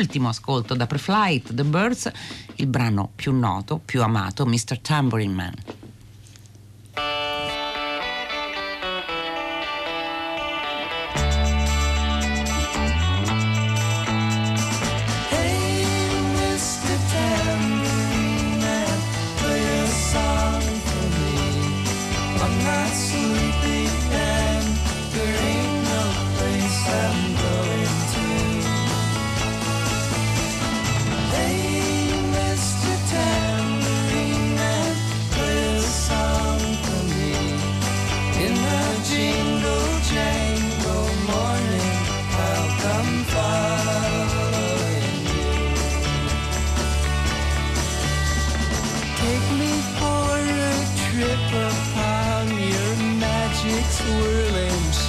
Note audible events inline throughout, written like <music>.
ultimo ascolto da Preflight The Birds, il brano più noto, più amato, Mr. Tambourine Man.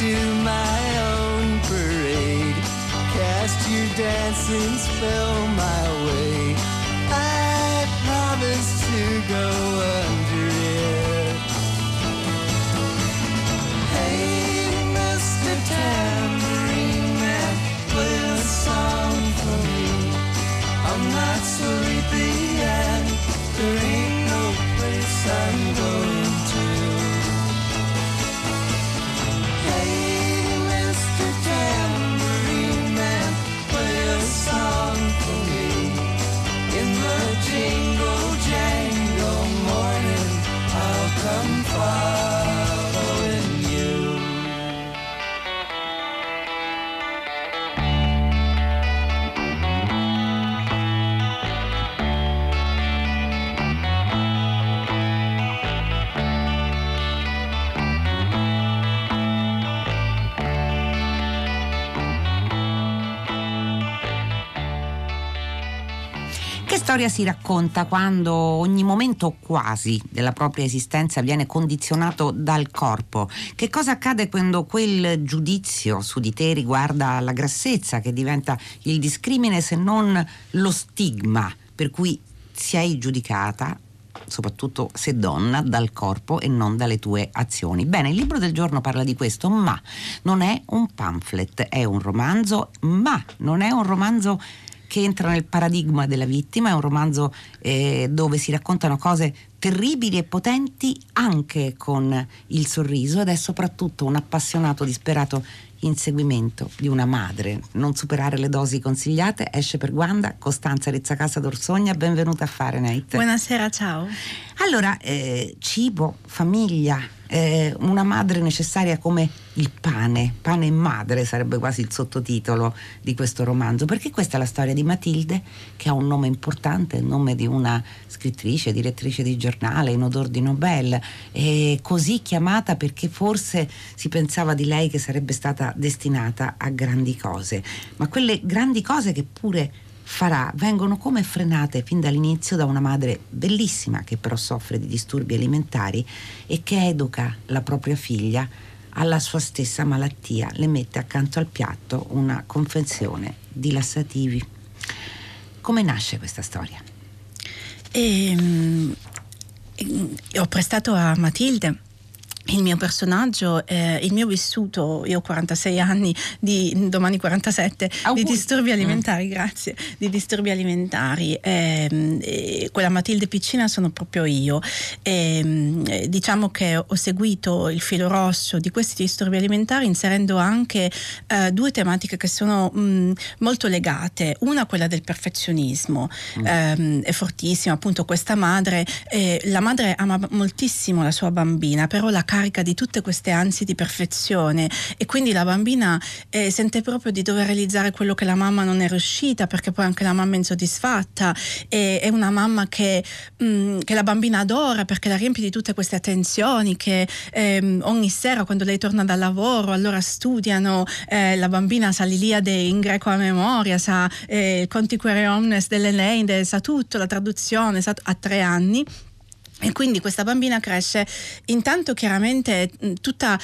to my own parade. Cast your dancing spell my way. I promise to go. Storia si racconta quando ogni momento quasi della propria esistenza viene condizionato dal corpo. Che cosa accade quando quel giudizio su di te riguarda la grassezza che diventa il discrimine se non lo stigma per cui sei giudicata soprattutto se donna, dal corpo e non dalle tue azioni. Bene, il libro del giorno parla di questo, ma non è un pamphlet, è un romanzo, ma non è un romanzo che entra nel paradigma della vittima, è un romanzo eh, dove si raccontano cose terribili e potenti anche con il sorriso ed è soprattutto un appassionato, disperato inseguimento di una madre. Non superare le dosi consigliate, esce per Guanda, Costanza Rizzacasa d'Orsogna, benvenuta a Fahrenheit. Buonasera, ciao. Allora, eh, cibo, famiglia, eh, una madre necessaria come il pane, pane e madre sarebbe quasi il sottotitolo di questo romanzo, perché questa è la storia di Matilde che ha un nome importante, il nome di una scrittrice, direttrice di giornale in odor di Nobel, così chiamata perché forse si pensava di lei che sarebbe stata destinata a grandi cose, ma quelle grandi cose che pure farà vengono come frenate fin dall'inizio da una madre bellissima che però soffre di disturbi alimentari e che educa la propria figlia alla sua stessa malattia, le mette accanto al piatto una confezione di lassativi. Come nasce questa storia? E, um, ho prestato a Matilde il mio personaggio, eh, il mio vissuto, io ho 46 anni, di, domani 47, Auguri. di disturbi alimentari, mm. grazie, di disturbi alimentari. Eh, eh, quella Matilde piccina sono proprio io. Eh, diciamo che ho seguito il filo rosso di questi disturbi alimentari inserendo anche eh, due tematiche che sono mh, mm, molto legate. Una quella del perfezionismo, mm. Ehm, è fortissima, appunto questa madre, eh, la madre ama moltissimo la sua bambina, però la carica carica di tutte queste ansie di perfezione. E quindi la bambina eh, sente proprio di dover realizzare quello che la mamma non è riuscita perché poi anche la mamma è insoddisfatta. E, è una mamma che, mh, mm, che, la bambina adora perché la riempie di tutte queste attenzioni che ehm, ogni sera quando lei torna dal lavoro allora studiano eh, la bambina sa l'Iliade in greco a memoria sa eh, Contiquere Omnes dell'Eneide sa tutto la traduzione sa, a tre anni e quindi questa bambina cresce intanto chiaramente tutta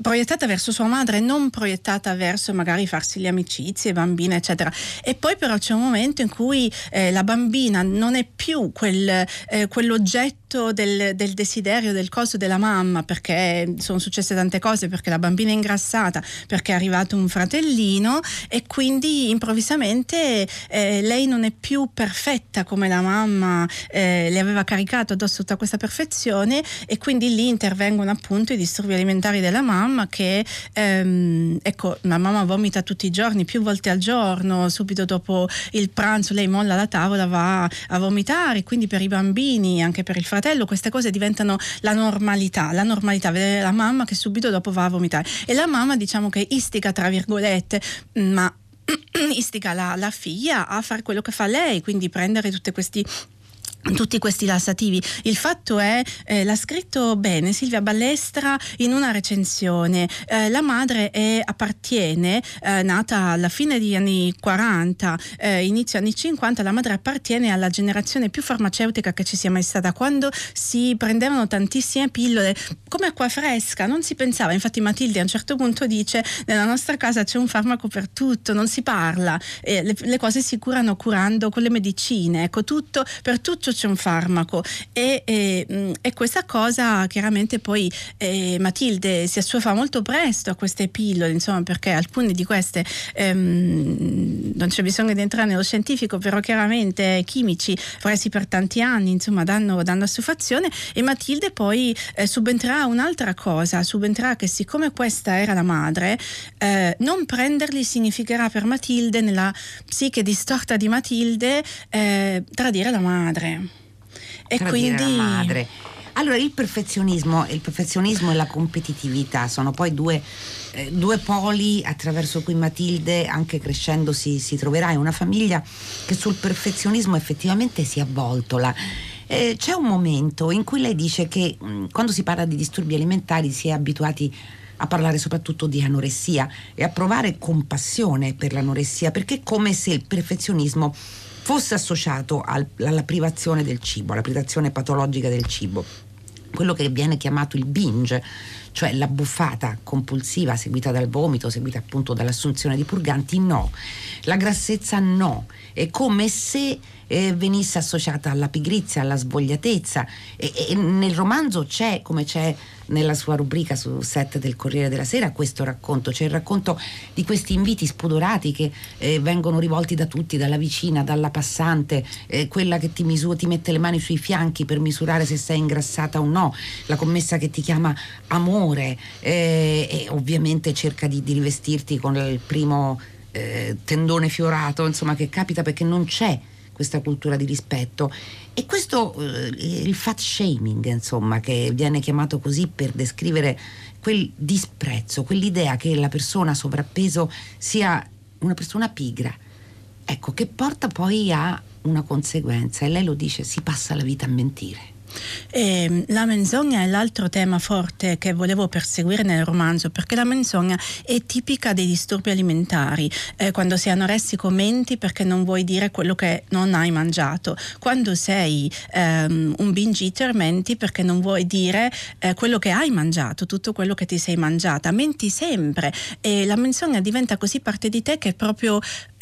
proiettata verso sua madre, non proiettata verso magari farsi le amicizie, bambine, eccetera. E poi però c'è un momento in cui eh, la bambina non è più quel, eh, quell'oggetto del, del, desiderio, del coso della mamma, perché sono successe tante cose, perché la bambina è ingrassata, perché è arrivato un fratellino e quindi improvvisamente eh, lei non è più perfetta come la mamma eh, le aveva caricato addosso tutta questa perfezione e quindi lì intervengono appunto i disturbi alimentari della mamma che ehm, ecco la mamma vomita tutti i giorni più volte al giorno subito dopo il pranzo lei molla la tavola va a vomitare quindi per i bambini anche per il fratello queste cose diventano la normalità la normalità vedere la mamma che subito dopo va a vomitare. E la mamma diciamo che istiga tra virgolette ma <clears throat> istiga la, la, figlia a fare quello che fa lei, quindi prendere tutti questi tutti questi lassativi. Il fatto è, eh, l'ha scritto bene Silvia Ballestra in una recensione, eh, la madre è, appartiene, eh, nata alla fine degli anni 40, eh, inizio anni 50, la madre appartiene alla generazione più farmaceutica che ci sia mai stata, quando si prendevano tantissime pillole come acqua fresca, non si pensava, infatti Matilde a un certo punto dice nella nostra casa c'è un farmaco per tutto, non si parla, le, le, cose si curano curando con le medicine, ecco tutto, per tutto c'è un farmaco e, e, e questa cosa chiaramente poi eh, Matilde si assuefa molto presto a queste pillole, insomma perché alcune di queste ehm, non c'è bisogno di entrare nello scientifico, però chiaramente chimici presi per tanti anni, insomma danno, danno assuefazione e Matilde poi eh, subentrerà un'altra cosa, subentrerà che siccome questa era la madre, eh, non prenderli significherà per Matilde nella psiche distorta di Matilde eh, tradire la madre. E quindi... La madre. Allora, il perfezionismo, il perfezionismo e la competitività sono poi due, eh, due, poli attraverso cui Matilde, anche crescendo, si, si troverà in una famiglia che sul perfezionismo effettivamente si avvoltola. Eh, c'è un momento in cui lei dice che mh, mm, quando si parla di disturbi alimentari si è abituati a parlare soprattutto di anoressia e a provare compassione per l'anoressia, perché è come se il perfezionismo fosse associato al, alla privazione del cibo, alla privazione patologica del cibo quello che viene chiamato il binge, cioè la buffata compulsiva seguita dal vomito, seguita appunto dall'assunzione di purganti, no. La grassezza no. È come se eh, venisse associata alla pigrizia, alla svogliatezza. E, e, nel romanzo c'è, come c'è nella sua rubrica su set del Corriere della Sera, questo racconto. C'è il racconto di questi inviti spudorati che eh, vengono rivolti da tutti, dalla vicina, dalla passante, eh, quella che ti, misura, ti mette le mani sui fianchi per misurare se sei ingrassata o no, la commessa che ti chiama amore eh, e ovviamente cerca di, di rivestirti con il primo eh, tendone fiorato, insomma, che capita perché non c'è questa cultura di rispetto. E questo, eh, il fat shaming, insomma, che viene chiamato così per descrivere quel disprezzo, quell'idea che la persona sovrappeso sia una persona pigra, ecco, che porta poi a una conseguenza, e lei lo dice, si passa la vita a mentire. E ehm, la menzogna è l'altro tema forte che volevo perseguire nel romanzo, perché la menzogna è tipica dei disturbi alimentari. Eh, quando sei anoressico menti perché non vuoi dire quello che non hai mangiato. Quando sei ehm, un binge eater menti perché non vuoi dire eh, quello che hai mangiato, tutto quello che ti sei mangiata. Menti sempre e la menzogna diventa così parte di te che proprio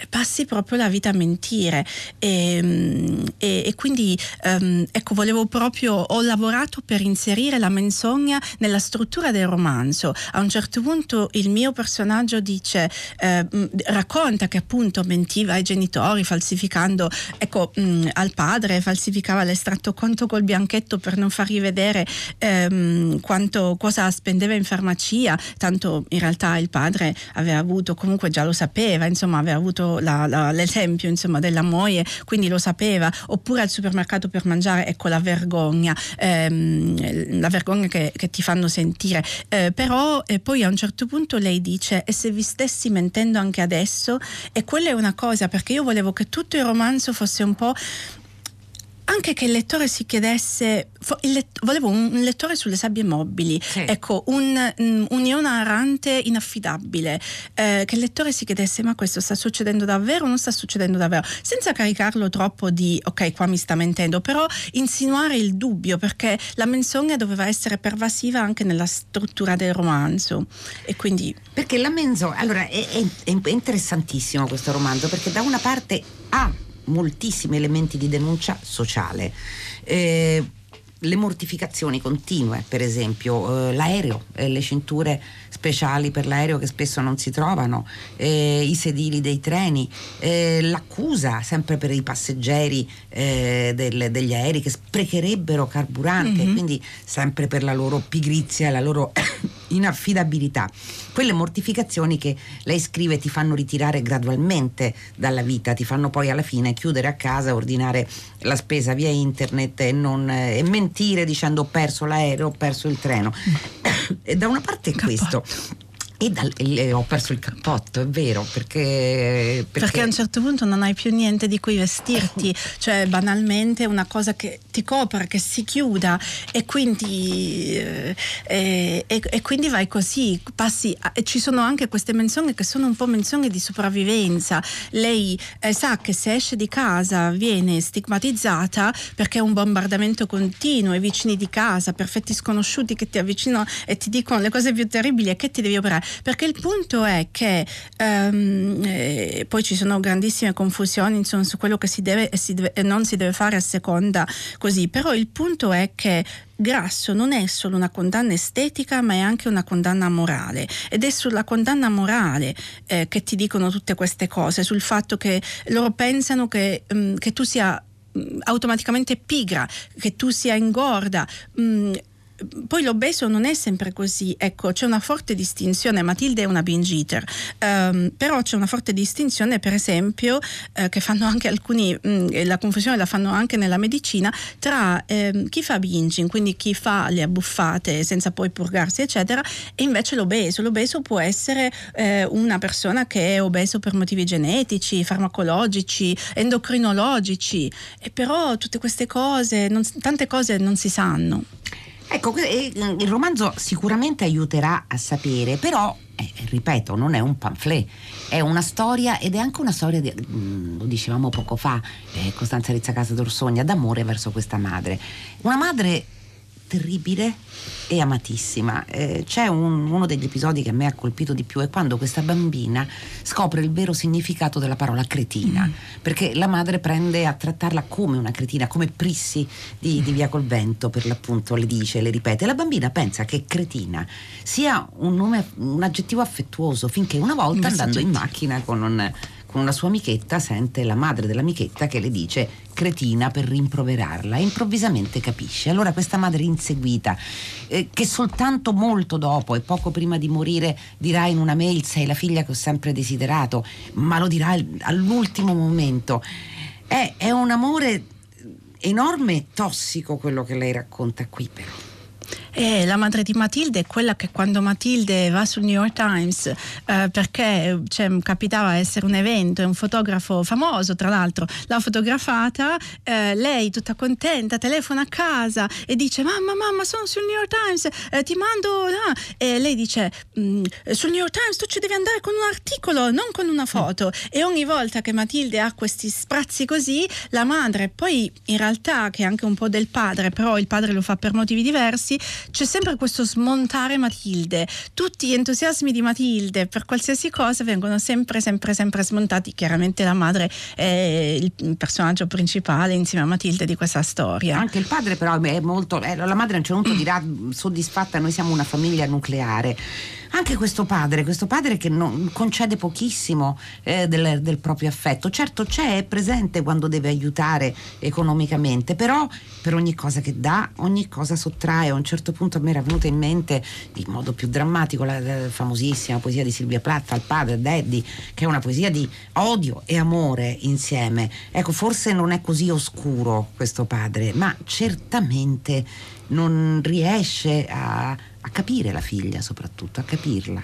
passi proprio la vita a mentire. E, ehm, e, e quindi ehm, ecco, volevo proprio proprio ho lavorato per inserire la menzogna nella struttura del romanzo. A un certo punto il mio personaggio dice, eh, racconta che appunto mentiva ai genitori falsificando, ecco, mh, al padre falsificava l'estratto conto col bianchetto per non far rivedere ehm, quanto, cosa spendeva in farmacia, tanto in realtà il padre aveva avuto, comunque già lo sapeva, insomma aveva avuto la, la, l'esempio insomma, della moglie, quindi lo sapeva, oppure al supermercato per mangiare, ecco la vergogna vergogna, ehm, la vergogna che, che, ti fanno sentire. Eh, però eh, poi a un certo punto lei dice: E se vi stessi mentendo anche adesso? E quella è una cosa, perché io volevo che tutto il romanzo fosse un po' anche che il lettore si chiedesse, let, volevo un lettore sulle sabbie mobili, sì. ecco, un, mm, un'iona errante inaffidabile, eh, che il lettore si chiedesse ma questo sta succedendo davvero o non sta succedendo davvero, senza caricarlo troppo di ok qua mi sta mentendo, però insinuare il dubbio perché la menzogna doveva essere pervasiva anche nella struttura del romanzo. E quindi... Perché la menzogna, allora è, è, è interessantissimo questo romanzo perché da una parte ha moltissimi elementi di denuncia sociale. Eh, le mortificazioni continue, per esempio eh, l'aereo, eh, le cinture speciali per l'aereo che spesso non si trovano, eh, i sedili dei treni, eh, l'accusa sempre per i passeggeri eh, del, degli aerei che sprecherebbero carburante, mm-hmm. quindi sempre per la loro pigrizia la loro inaffidabilità. Quelle mortificazioni che lei scrive ti fanno ritirare gradualmente dalla vita, ti fanno poi alla fine chiudere a casa, ordinare la spesa via internet e, non, e mentire dicendo ho perso l'aereo, ho perso il treno. <coughs> E da una parte è questo. E, dal, e, ho perso il cappotto, è vero, perché, perché, perché... a un certo punto non hai più niente di cui vestirti, cioè banalmente una cosa che ti copre, che si chiuda e quindi, eh, e, e, quindi vai così, passi, e ci sono anche queste menzogne che sono un po' menzogne di sopravvivenza. Lei eh, sa che se esce di casa viene stigmatizzata perché è un bombardamento continuo, i vicini di casa, perfetti sconosciuti che ti avvicinano e ti dicono le cose più terribili e che ti devi operare perché il punto è che um, eh, poi ci sono grandissime confusioni insomma, su quello che si deve e, si deve e non si deve fare a seconda così, però il punto è che Grasso non è solo una condanna estetica, ma è anche una condanna morale. Ed è sulla condanna morale eh, che ti dicono tutte queste cose, sul fatto che loro pensano che, um, che tu sia um, automaticamente pigra, che tu sia ingorda. Um, poi l'obeso non è sempre così, ecco, c'è una forte distinzione, Matilde è una binge eater, um, però c'è una forte distinzione, per esempio, uh, che fanno anche alcuni, mh, mm, la confusione la fanno anche nella medicina, tra um, chi fa binging, quindi chi fa le abbuffate senza poi purgarsi, eccetera, e invece l'obeso. L'obeso può essere uh, una persona che è obeso per motivi genetici, farmacologici, endocrinologici, e però tutte queste cose, non, tante cose non si sanno. Ecco, il romanzo sicuramente aiuterà a sapere, però, eh, ripeto, non è un pamphlet, è una storia ed è anche una storia, di, mm, lo dicevamo poco fa, eh, Costanza Rizza Casa d'Orsogna, d'amore verso questa madre. Una madre terribile e amatissima. Eh, c'è un, uno degli episodi che a me ha colpito di più è quando questa bambina scopre il vero significato della parola cretina, mm. perché la madre prende a trattarla come una cretina, come Prissi di, di Via col Vento, per l'appunto le dice, le ripete. La bambina pensa che cretina sia un, nome, un aggettivo affettuoso finché una volta andando in macchina con un con una sua amichetta sente la madre dell'amichetta che le dice cretina per rimproverarla e improvvisamente capisce. Allora questa madre inseguita, eh, che soltanto molto dopo e poco prima di morire dirà in una mail sei la figlia che ho sempre desiderato, ma lo dirà all'ultimo momento, è, è un amore enorme e tossico quello che lei racconta qui però. E la madre di Matilde è quella che quando Matilde va sul New York Times eh, perché cioè, capitava essere un evento e un fotografo famoso tra l'altro l'ha fotografata eh, lei tutta contenta telefona a casa e dice mamma mamma sono sul New York Times eh, ti mando ah. e lei dice mm, sul New York Times tu ci devi andare con un articolo non con una foto e ogni volta che Matilde ha questi sprazzi così la madre poi in realtà che è anche un po' del padre però il padre lo fa per motivi diversi c'è sempre questo smontare Matilde. Tutti gli entusiasmi di Matilde per qualsiasi cosa vengono sempre, sempre, sempre smontati. Chiaramente la madre è il personaggio principale insieme a Matilde di questa storia. Anche il padre però è molto... Eh, la madre a un certo punto dirà soddisfatta, noi siamo una famiglia nucleare anche questo padre, questo padre che non concede pochissimo eh, del, del, proprio affetto. Certo c'è, è presente quando deve aiutare economicamente, però per ogni cosa che dà, ogni cosa sottrae. A un certo punto a me era venuta in mente in modo più drammatico la, la famosissima poesia di Silvia Platta, al padre, Daddy, che è una poesia di odio e amore insieme. Ecco, forse non è così oscuro questo padre, ma certamente non riesce a, a capire la figlia soprattutto, a capirla.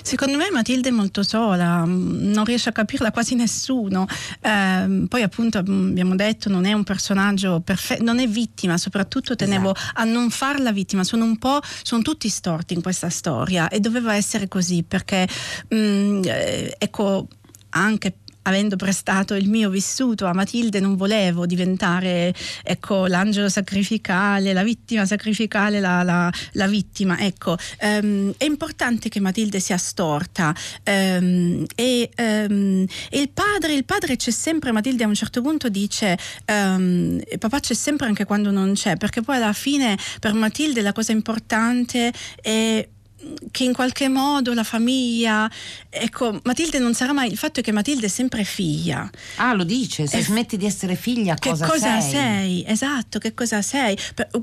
Secondo me Matilde è molto sola, mm, non riesce a capirla quasi nessuno. Eh, poi appunto mm, abbiamo detto non è un personaggio perfetto, non è vittima, soprattutto tenevo esatto. a non farla vittima, sono un po', sono tutti storti in questa storia e doveva essere così perché mh, mm, eh, ecco anche avendo prestato il mio vissuto a Matilde non volevo diventare ecco, l'angelo sacrificale, la vittima sacrificale, la, la, la vittima. Ecco, um, è importante che Matilde sia storta um, e, um, e, il padre, il padre c'è sempre, Matilde a un certo punto dice papà c'è sempre anche quando non c'è, perché poi alla fine per Matilde la cosa importante è che in qualche modo la famiglia, ecco, Matilde non sarà mai, il fatto è che Matilde è sempre figlia. Ah, lo dice, se e smetti di essere figlia, che cosa, cosa sei? sei? Esatto, che cosa sei?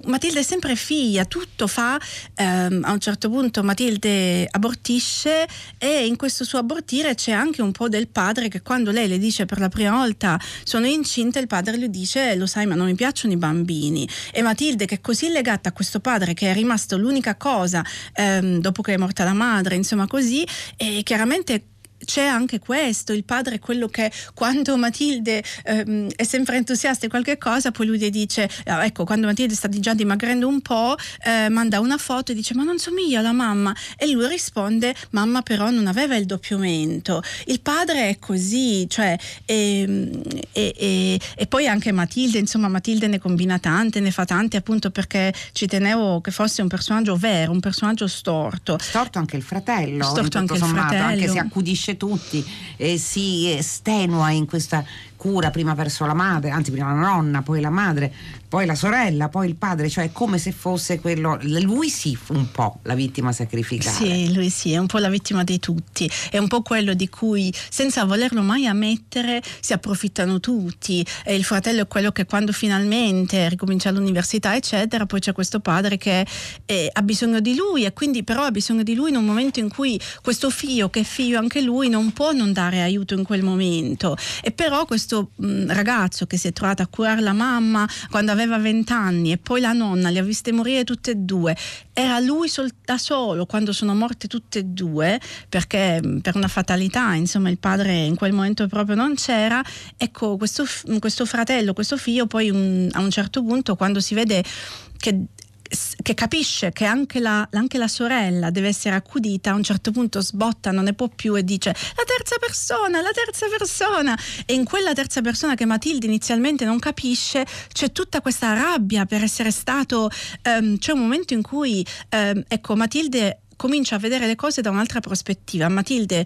Matilde è sempre figlia, tutto fa, ehm, a un certo punto Matilde abortisce e in questo suo abortire c'è anche un po' del padre che quando lei le dice per la prima volta sono incinta, il padre le dice lo sai ma non mi piacciono i bambini. E Matilde che è così legata a questo padre che è rimasto l'unica cosa ehm, dopo che è morta la madre, insomma così, e chiaramente c'è anche questo, il padre è quello che quando Matilde ehm, è sempre entusiasta di qualche cosa, poi lui gli dice, ah, ecco, quando Matilde sta già dimagrendo un po', eh, manda una foto e dice, ma non somiglia alla mamma? E lui risponde, mamma però non aveva il doppio mento. Il padre è così, cioè, e, ehm, e, e, e poi anche Matilde, insomma, Matilde ne combina tante, ne fa tante appunto perché ci tenevo che fosse un personaggio vero, un personaggio storto. Storto anche il fratello, storto anche sommato, il fratello. anche se accudisce tutti e si stenua in questa cura prima verso la madre, anzi prima la nonna, poi la madre, poi la sorella, poi il padre, cioè come se fosse quello, lui sì, un po' la vittima sacrificale. Sì, lui sì, è un po' la vittima di tutti, è un po' quello di cui senza volerlo mai ammettere si approfittano tutti, e il fratello è quello che quando finalmente ricomincia l'università eccetera, poi c'è questo padre che eh, ha bisogno di lui e quindi però ha bisogno di lui in un momento in cui questo figlio, che è figlio anche lui, non può non dare aiuto in quel momento e però questo questo mh, ragazzo che si è trovato a curare la mamma quando aveva 20 anni e poi la nonna le ha viste morire tutte e due, era lui sol- da solo quando sono morte tutte e due perché per una fatalità insomma il padre in quel momento proprio non c'era, ecco questo, questo fratello, questo figlio poi un, a un certo punto quando si vede che che capisce che anche la, anche la, sorella deve essere accudita, a un certo punto sbotta, non ne può più e dice la terza persona, la terza persona. E in quella terza persona che Matilde inizialmente non capisce c'è tutta questa rabbia per essere stato... Um, c'è un momento in cui, um, ecco, Matilde comincia a vedere le cose da un'altra prospettiva. Matilde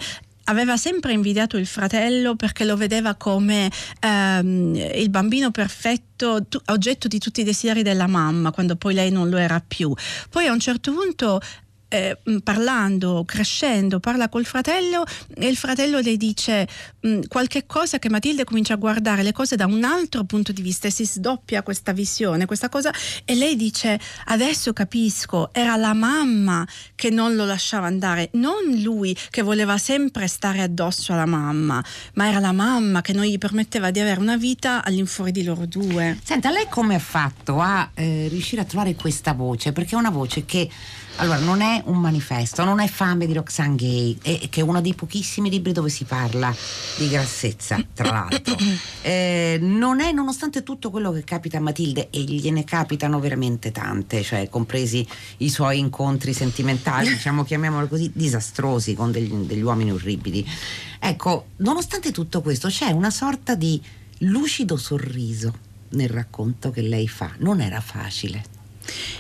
aveva sempre invidiato il fratello perché lo vedeva come ehm, il bambino perfetto, tu, oggetto di tutti i desideri della mamma, quando poi lei non lo era più. Poi a un certo punto eh, parlando, crescendo, parla col fratello e il fratello le dice mh, qualche cosa che Matilde comincia a guardare le cose da un altro punto di vista e si sdoppia questa visione, questa cosa e lei dice adesso capisco, era la mamma che non lo lasciava andare, non lui che voleva sempre stare addosso alla mamma, ma era la mamma che non gli permetteva di avere una vita all'infuori di loro due. Senta, lei come ha fatto a eh, riuscire a trovare questa voce? Perché è una voce che allora, non è un manifesto, non è fame di Roxane Gay, è, che è uno dei pochissimi libri dove si parla di grassezza, tra l'altro. <coughs> Eh, non è, nonostante tutto quello che capita a Matilde, e gliene capitano veramente tante, cioè compresi i suoi incontri sentimentali, diciamo chiamiamolo così, disastrosi con degli, degli uomini orribili. Ecco, nonostante tutto questo, c'è una sorta di lucido sorriso nel racconto che lei fa. Non era facile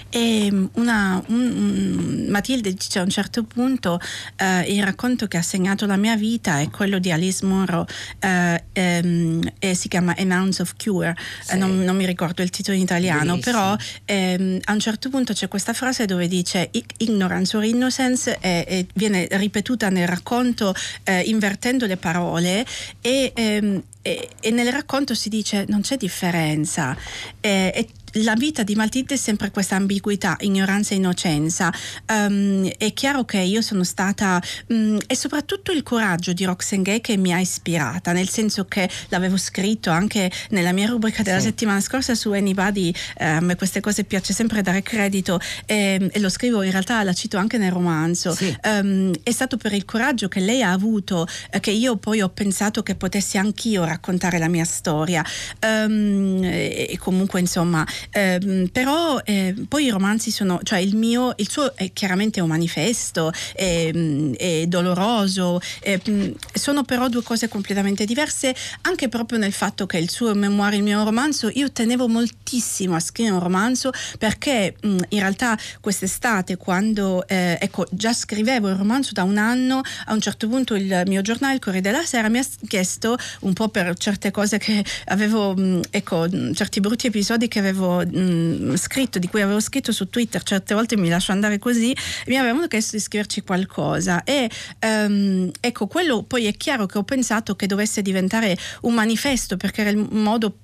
E mm, una, un, Matilde dice a un certo punto eh, il racconto che ha segnato la mia vita è quello di Alice Munro eh, ehm, e si chiama An Ounce of Cure, sì. eh, non, non, mi ricordo il titolo in italiano, Bellissimo. però ehm, a un certo punto c'è questa frase dove dice ignorance or innocence e, viene ripetuta nel racconto eh, invertendo le parole e, ehm, e, e, nel racconto si dice non c'è differenza eh, e la vita di Matilde è sempre questa ambiguità, ignoranza e innocenza. Um, è chiaro che io sono stata, um, e soprattutto il coraggio di Roxane Gay che mi ha ispirata, nel senso che l'avevo scritto anche nella mia rubrica della sì. settimana scorsa su Anybody, a me queste cose piace sempre dare credito e, e, lo scrivo, in realtà la cito anche nel romanzo. Sì. Um, è stato per il coraggio che lei ha avuto eh, che io poi ho pensato che potessi anch'io raccontare la mia storia. e comunque insomma eh, però eh, poi i romanzi sono, cioè il mio, il suo è chiaramente un manifesto, è, è doloroso, è, sono però due cose completamente diverse, anche proprio nel fatto che il suo memoire, il mio romanzo, io tenevo moltissimo a scrivere un romanzo perché mh, in realtà quest'estate quando eh, ecco, già scrivevo il romanzo da un anno, a un certo punto il mio giornale, il Corriere della Sera, mi ha chiesto un po' per certe cose che avevo, mh, ecco, certi brutti episodi che avevo mh, scritto, di cui avevo scritto su Twitter, certe volte mi lascio andare così, mi avevano chiesto di scriverci qualcosa. E um, ecco, quello poi è chiaro che ho pensato che dovesse diventare un manifesto perché era il modo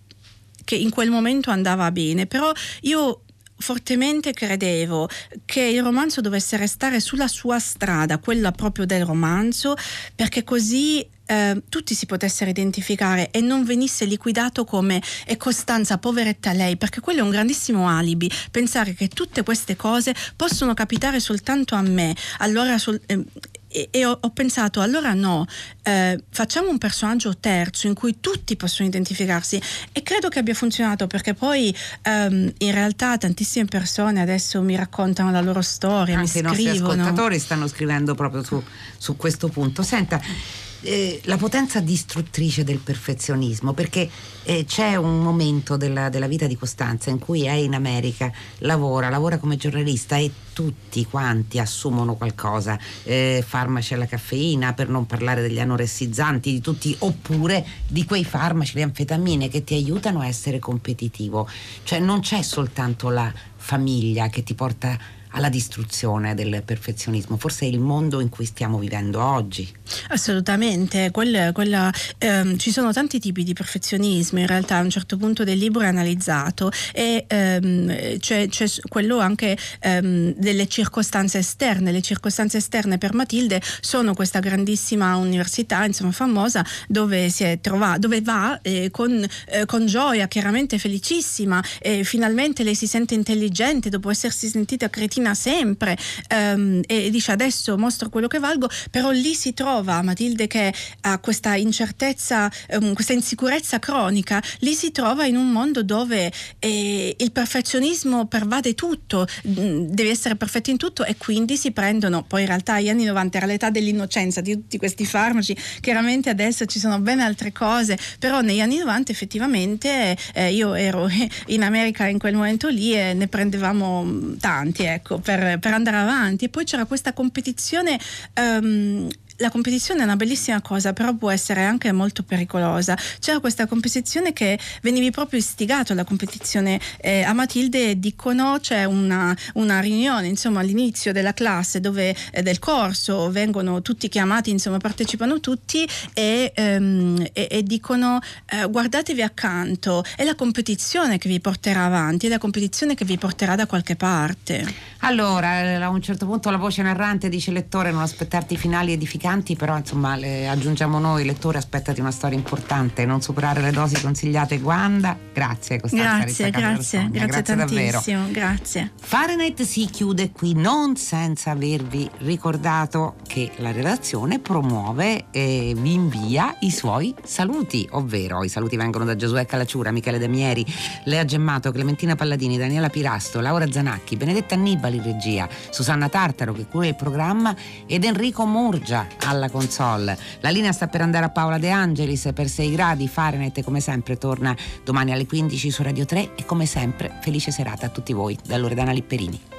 che in quel momento andava bene, però io fortemente credevo che il romanzo dovesse restare sulla sua strada, quella proprio del romanzo, perché così eh, tutti si potessero identificare e non venisse liquidato come è Costanza, poveretta lei, perché quello è un grandissimo alibi, pensare che tutte queste cose possono capitare soltanto a me. Allora sol- eh, e, ho, ho, pensato allora no, eh, facciamo un personaggio terzo in cui tutti possono identificarsi e credo che abbia funzionato perché poi ehm, in realtà tantissime persone adesso mi raccontano la loro storia, Anche mi scrivono. i nostri ascoltatori stanno scrivendo proprio su, su questo punto. Senta, eh, la potenza distruttrice del perfezionismo, perché eh, c'è un momento della, della, vita di Costanza in cui è in America, lavora, lavora come giornalista e tutti quanti assumono qualcosa, eh, farmaci alla caffeina, per non parlare degli anoressizzanti, di tutti, oppure di quei farmaci, le anfetamine che ti aiutano a essere competitivo. Cioè non c'è soltanto la famiglia che ti porta alla distruzione del perfezionismo. Forse è il mondo in cui stiamo vivendo oggi. Assolutamente, quella, quella, ehm, ci sono tanti tipi di perfezionismo, in realtà a un certo punto del libro è analizzato e ehm, c'è, c'è, quello anche ehm, delle circostanze esterne. Le circostanze esterne per Matilde sono questa grandissima università, insomma famosa, dove trovata, dove va eh, con, eh, con, gioia, chiaramente felicissima, e finalmente lei si sente intelligente dopo essersi sentita cretina ostina sempre um, e dice adesso mostro quello che valgo, però lì si trova Matilde che ha questa incertezza, um, questa insicurezza cronica, lì si trova in un mondo dove eh, il perfezionismo pervade tutto, mm, devi essere perfetto in tutto e quindi si prendono, poi in realtà agli anni 90 era l'età dell'innocenza di tutti questi farmaci, chiaramente adesso ci sono ben altre cose, però negli anni 90 effettivamente eh, io ero <laughs> in America in quel momento lì e ne prendevamo tanti, ecco ecco, per, per, andare avanti. E poi c'era questa competizione um, la competizione è una bellissima cosa, però può essere anche molto pericolosa. C'era questa competizione che venivi proprio istigato alla competizione eh, a Matilde dicono c'è una, una, riunione insomma all'inizio della classe dove eh, del corso vengono tutti chiamati, insomma partecipano tutti e, ehm, e, e dicono eh, guardatevi accanto, è la competizione che vi porterà avanti, è la competizione che vi porterà da qualche parte. Allora, eh, a un certo punto la voce narrante dice lettore non aspettarti finali edificanti importanti, però insomma le aggiungiamo noi, lettore, aspettati una storia importante, non superare le dosi consigliate. Guanda, grazie Costanza. Grazie, grazie, grazie, grazie tantissimo, davvero. grazie. Fahrenheit si chiude qui non senza avervi ricordato che la redazione promuove e vi invia i suoi saluti, ovvero i saluti vengono da Giosuè Calacciura, Michele Damieri, Lea Gemmato, Clementina Palladini, Daniela Pirasto, Laura Zanacchi, Benedetta Annibali regia, Susanna Tartaro che cura il programma ed Enrico Murgia alla console. La linea sta per andare a Paola De Angelis per 6 gradi. Fahrenheit come sempre torna domani alle 15 su Radio 3 e come sempre felice serata a tutti voi da Loredana Lipperini.